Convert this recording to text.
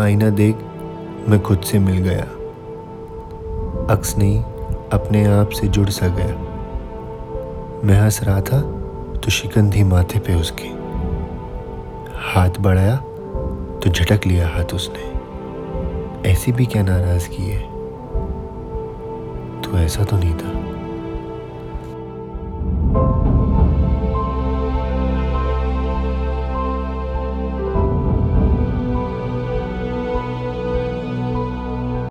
आईना देख मैं खुद से मिल गया। अक्स नहीं अपने आप से जुड़ सा गया। मैं हंस रहा था तो शिकन थी माथे पे उसके। हाथ बढ़ाया तो झटक लिया हाथ उसने। ऐसी भी क्या नाराज़गी है? तो ऐसा तो नहीं था।